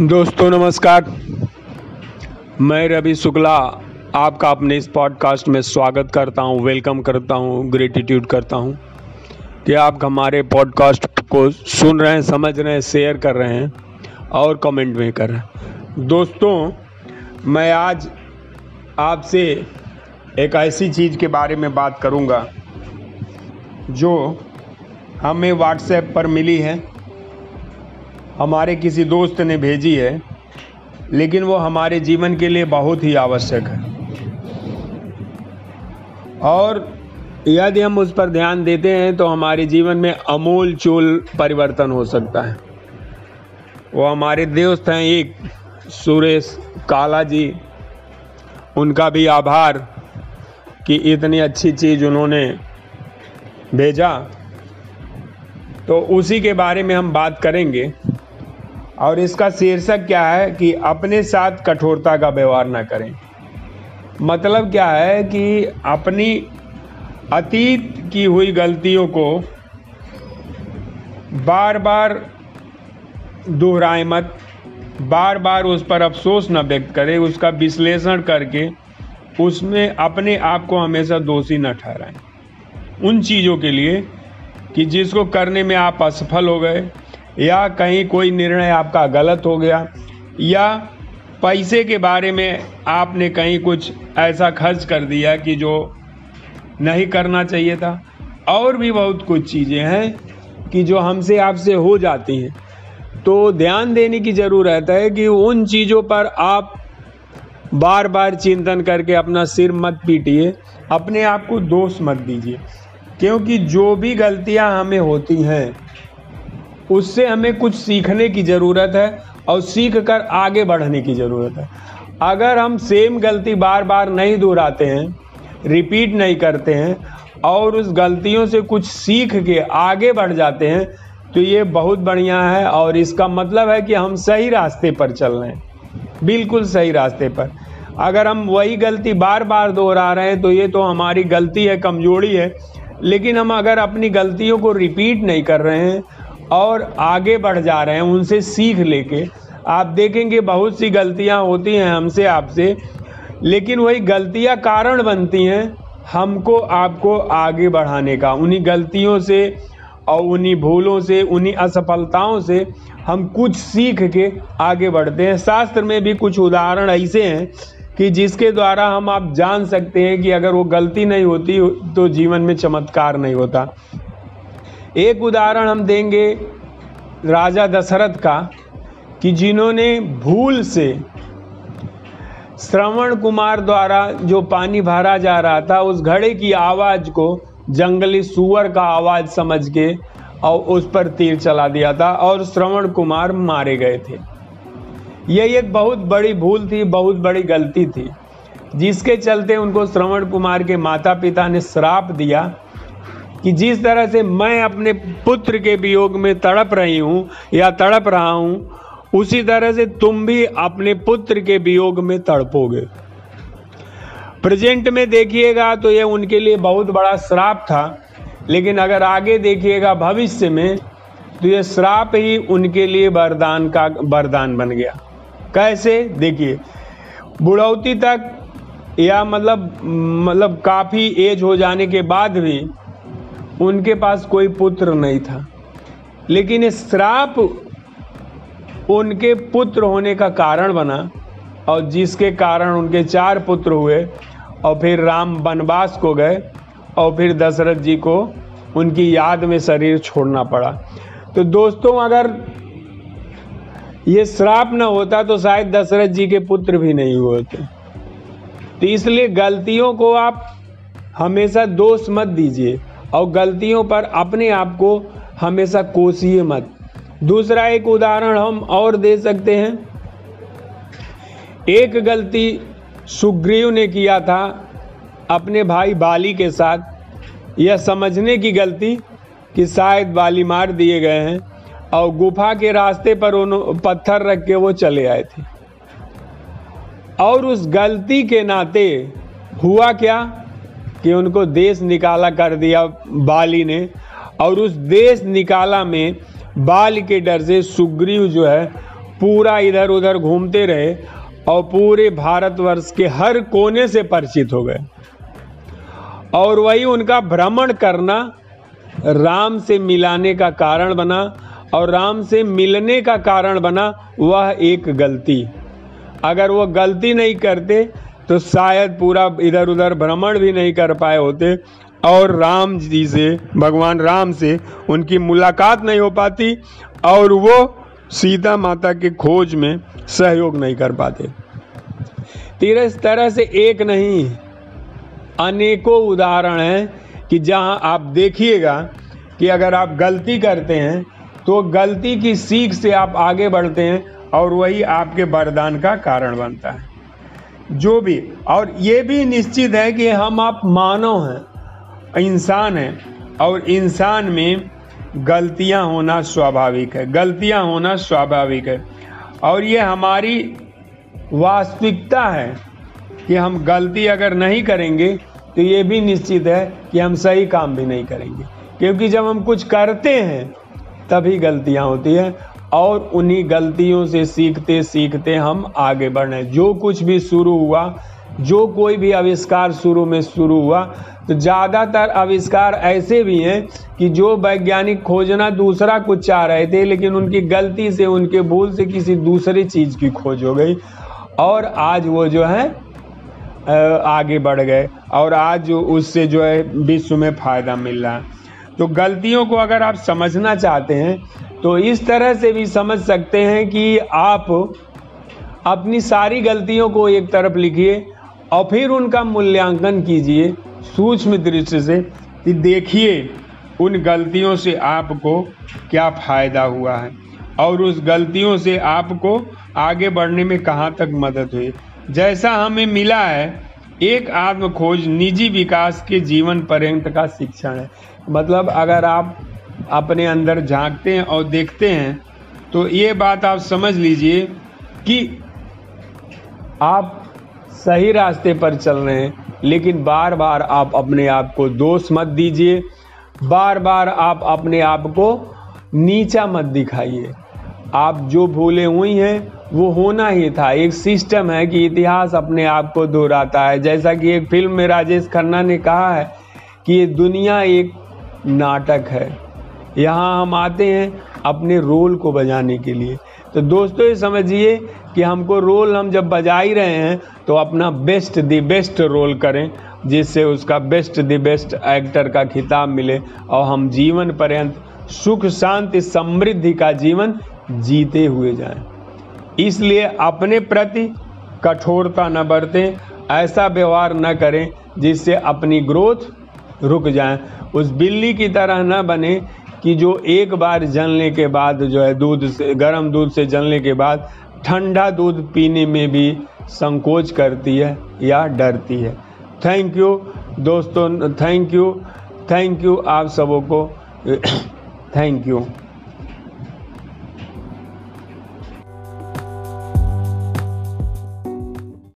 दोस्तों, नमस्कार। मैं रवि शुक्ला, आपका अपने इस पॉडकास्ट में स्वागत करता हूँ वेलकम करता हूँ ग्रेटिट्यूड करता हूँ। कि आप हमारे पॉडकास्ट को सुन रहे हैं, समझ रहे हैं शेयर कर रहे हैं और कमेंट भी कर रहे हैं। दोस्तों, मैं आज आपसे एक ऐसी चीज़ के बारे में बात करूँगा, जो हमें व्हाट्सएप पर मिली है। हमारे किसी दोस्त ने भेजी है, लेकिन वो हमारे जीवन के लिए बहुत ही आवश्यक है। और यदि हम उस पर ध्यान देते हैं तो हमारे जीवन में अमूल चूल परिवर्तन हो सकता है। वो हमारे दोस्त हैं एक, सुरेश काला जी उनका भी आभार कि इतनी अच्छी चीज़ उन्होंने भेजा। तो उसी के बारे में हम बात करेंगे। और इसका शीर्षक क्या है कि अपने साथ कठोरता का व्यवहार ना करें। मतलब क्या है कि अपनी अतीत की हुई गलतियों को बार बार दोहराए मत बार बार उस पर अफसोस न व्यक्त करें, उसका विश्लेषण करके उसमें अपने आप को हमेशा दोषी न ठहराएँ। उन चीज़ों के लिए कि जिसको करने में आप असफल हो गए या कहीं कोई निर्णय आपका गलत हो गया, या पैसे के बारे में आपने कहीं कुछ ऐसा खर्च कर दिया कि जो नहीं करना चाहिए था। और भी बहुत कुछ चीज़ें हैं कि जो हमसे आपसे हो जाती हैं। तो ध्यान देने की ज़रूरत है कि उन चीज़ों पर आप बार बार चिंतन करके अपना सिर मत पीटिए, अपने आप को दोष मत दीजिए। क्योंकि जो भी गलतियाँ हमें होती हैं उससे हमें कुछ सीखने की ज़रूरत है और सीख कर आगे बढ़ने की ज़रूरत है। अगर हम सेम गलती बार बार नहीं दोहराते हैं, रिपीट नहीं करते हैं, और उस गलतियों से कुछ सीख के आगे बढ़ जाते हैं तो ये बहुत बढ़िया है और इसका मतलब है कि हम सही रास्ते पर चल रहे हैं। बिल्कुल सही रास्ते पर। अगर हम वही गलती बार बार दोहरा रहे हैं तो ये तो हमारी गलती है, कमज़ोरी है। लेकिन हम अगर अपनी गलतियों को रिपीट नहीं कर रहे हैं और आगे बढ़ जा रहे हैं, उनसे सीख लेके। आप देखेंगे बहुत सी गलतियाँ होती हैं हमसे आपसे, लेकिन वही गलतियाँ कारण बनती हैं हमको, आपको आगे बढ़ाने का। उन्हीं गलतियों से और उन्हीं भूलों से, उन्हीं असफलताओं से हम कुछ सीख के आगे बढ़ते हैं। शास्त्र में भी कुछ उदाहरण ऐसे हैं कि जिसके द्वारा हम आप जान सकते हैं कि अगर वो गलती नहीं होती तो जीवन में चमत्कार नहीं होता। एक उदाहरण हम देंगे राजा दशरथ का, कि जिन्होंने भूल से श्रवण कुमार द्वारा जो पानी भरा जा रहा था, उस घड़े की आवाज़ को जंगली सुअर का आवाज़ समझ के और उस पर तीर चला दिया था और श्रवण कुमार मारे गए थे। यह एक बहुत बड़ी भूल थी, बहुत बड़ी गलती थी, जिसके चलते उनको श्रवण कुमार के माता पिता ने श्राप दिया कि जिस तरह से मैं अपने पुत्र के वियोग में तड़प रही हूँ या तड़प रहा हूँ, उसी तरह से तुम भी अपने पुत्र के वियोग में तड़पोगे। प्रेजेंट में देखिएगा तो ये उनके लिए बहुत बड़ा श्राप था, लेकिन अगर आगे देखिएगा भविष्य में तो ये श्राप ही उनके लिए वरदान का वरदान बन गया। कैसे? देखिए, बुढ़ौती तक या मतलब मतलब काफ़ी एज हो जाने के बाद भी उनके पास कोई पुत्र नहीं था। लेकिन ये श्राप उनके पुत्र होने का कारण बना और जिसके कारण उनके चार पुत्र हुए और फिर राम वनवास को गए और फिर दशरथ जी को उनकी याद में शरीर छोड़ना पड़ा। तो दोस्तों, अगर ये श्राप न होता तो शायद दशरथ जी के पुत्र भी नहीं हुए थे तो इसलिए गलतियों को आप हमेशा दोष मत दीजिए। और गलतियों पर अपने आप को हमेशा कोसिए मत। दूसरा एक उदाहरण हम और दे सकते हैं। एक गलती सुग्रीव ने किया था अपने भाई बाली के साथ। यह समझने की गलती कि शायद बाली मार दिए गए हैं और गुफा के रास्ते पर उन्होंने पत्थर रख के वो चले आए थे। और उस गलती के नाते हुआ क्या? कि उनको देश निकाला कर दिया बाली ने। और उस देश निकाला में बाल के डर से सुग्रीव जो है पूरा इधर उधर घूमते रहे और पूरे भारतवर्ष के हर कोने से परिचित हो गए। और वही उनका भ्रमण करना राम से मिलाने का कारण बना और राम से मिलने का कारण बना, वह एक गलती। अगर वो गलती नहीं करते तो शायद पूरा इधर उधर भ्रमण भी नहीं कर पाए होते और राम जी से, भगवान राम से उनकी मुलाकात नहीं हो पाती और वो सीता माता की खोज में सहयोग नहीं कर पाते। तीर इस तरह से एक नहीं, अनेकों उदाहरण हैं कि जहाँ आप देखिएगा कि अगर आप गलती करते हैं तो गलती की सीख से आप आगे बढ़ते हैं और वही आपके वरदान का कारण बनता है। जो भी। और ये भी निश्चित है कि हम आप मानव हैं, इंसान हैं, और इंसान में गलतियाँ होना स्वाभाविक है। गलतियाँ होना स्वाभाविक है। और ये हमारी वास्तविकता है कि हम गलती अगर नहीं करेंगे तो ये भी निश्चित है कि हम सही काम भी नहीं करेंगे। क्योंकि जब हम कुछ करते हैं, तभी गलतियाँ होती हैं और उन्हीं गलतियों से सीखते सीखते हम आगे बढ़े जो कुछ भी शुरू हुआ, जो कोई भी आविष्कार शुरू में शुरू हुआ तो ज़्यादातर आविष्कार ऐसे भी हैं कि जो वैज्ञानिक खोजना दूसरा कुछ चाह रहे थे, लेकिन उनकी गलती से, उनके भूल से किसी दूसरी चीज़ की खोज हो गई और आज वो जो है आगे बढ़ गए और आज उससे जो है, विश्व में फ़ायदा मिल रहा है। तो गलतियों को अगर आप समझना चाहते हैं तो इस तरह से भी समझ सकते हैं कि आप अपनी सारी गलतियों को एक तरफ़ लिखिए और फिर उनका मूल्यांकन कीजिए सूक्ष्म दृष्टि से कि देखिए उन गलतियों से आपको क्या फ़ायदा हुआ है और उस गलतियों से आपको आगे बढ़ने में कहाँ तक मदद हुई। जैसा हमें मिला है, एक आत्म खोज निजी विकास के जीवन पर्यंत का शिक्षण है। मतलब अगर आप अपने अंदर झांकते हैं और देखते हैं तो ये बात आप समझ लीजिए कि आप सही रास्ते पर चल रहे हैं, लेकिन बार बार आप अपने आप को दोष मत दीजिए बार बार आप अपने आप को नीचा मत दिखाइए। आप जो भूले हुई हैं, वो होना ही था। एक सिस्टम है कि इतिहास अपने आप को दोहराता है। जैसा कि एक फ़िल्म में राजेश खन्ना ने कहा है कि ये दुनिया एक नाटक है। यहाँ हम आते हैं अपने रोल को बजाने के लिए तो दोस्तों, ये समझिए कि हमको रोल हम जब बजा ही रहे हैं तो अपना बेस्ट दी बेस्ट रोल करें, जिससे उसका बेस्ट दी बेस्ट एक्टर का खिताब मिले और हम जीवन पर्यंत सुख, शांति, समृद्धि का जीवन जीते हुए जाएँ। इसलिए अपने प्रति कठोरता न बरतें, ऐसा व्यवहार न करें जिससे अपनी ग्रोथ रुक जाए उस बिल्ली की तरह न बने कि जो एक बार जलने के बाद जो है दूध से, गर्म दूध से जलने के बाद ठंडा दूध पीने में भी संकोच करती है या डरती है। थैंक यू दोस्तों थैंक यू थैंक यू आप सबों को। Thank you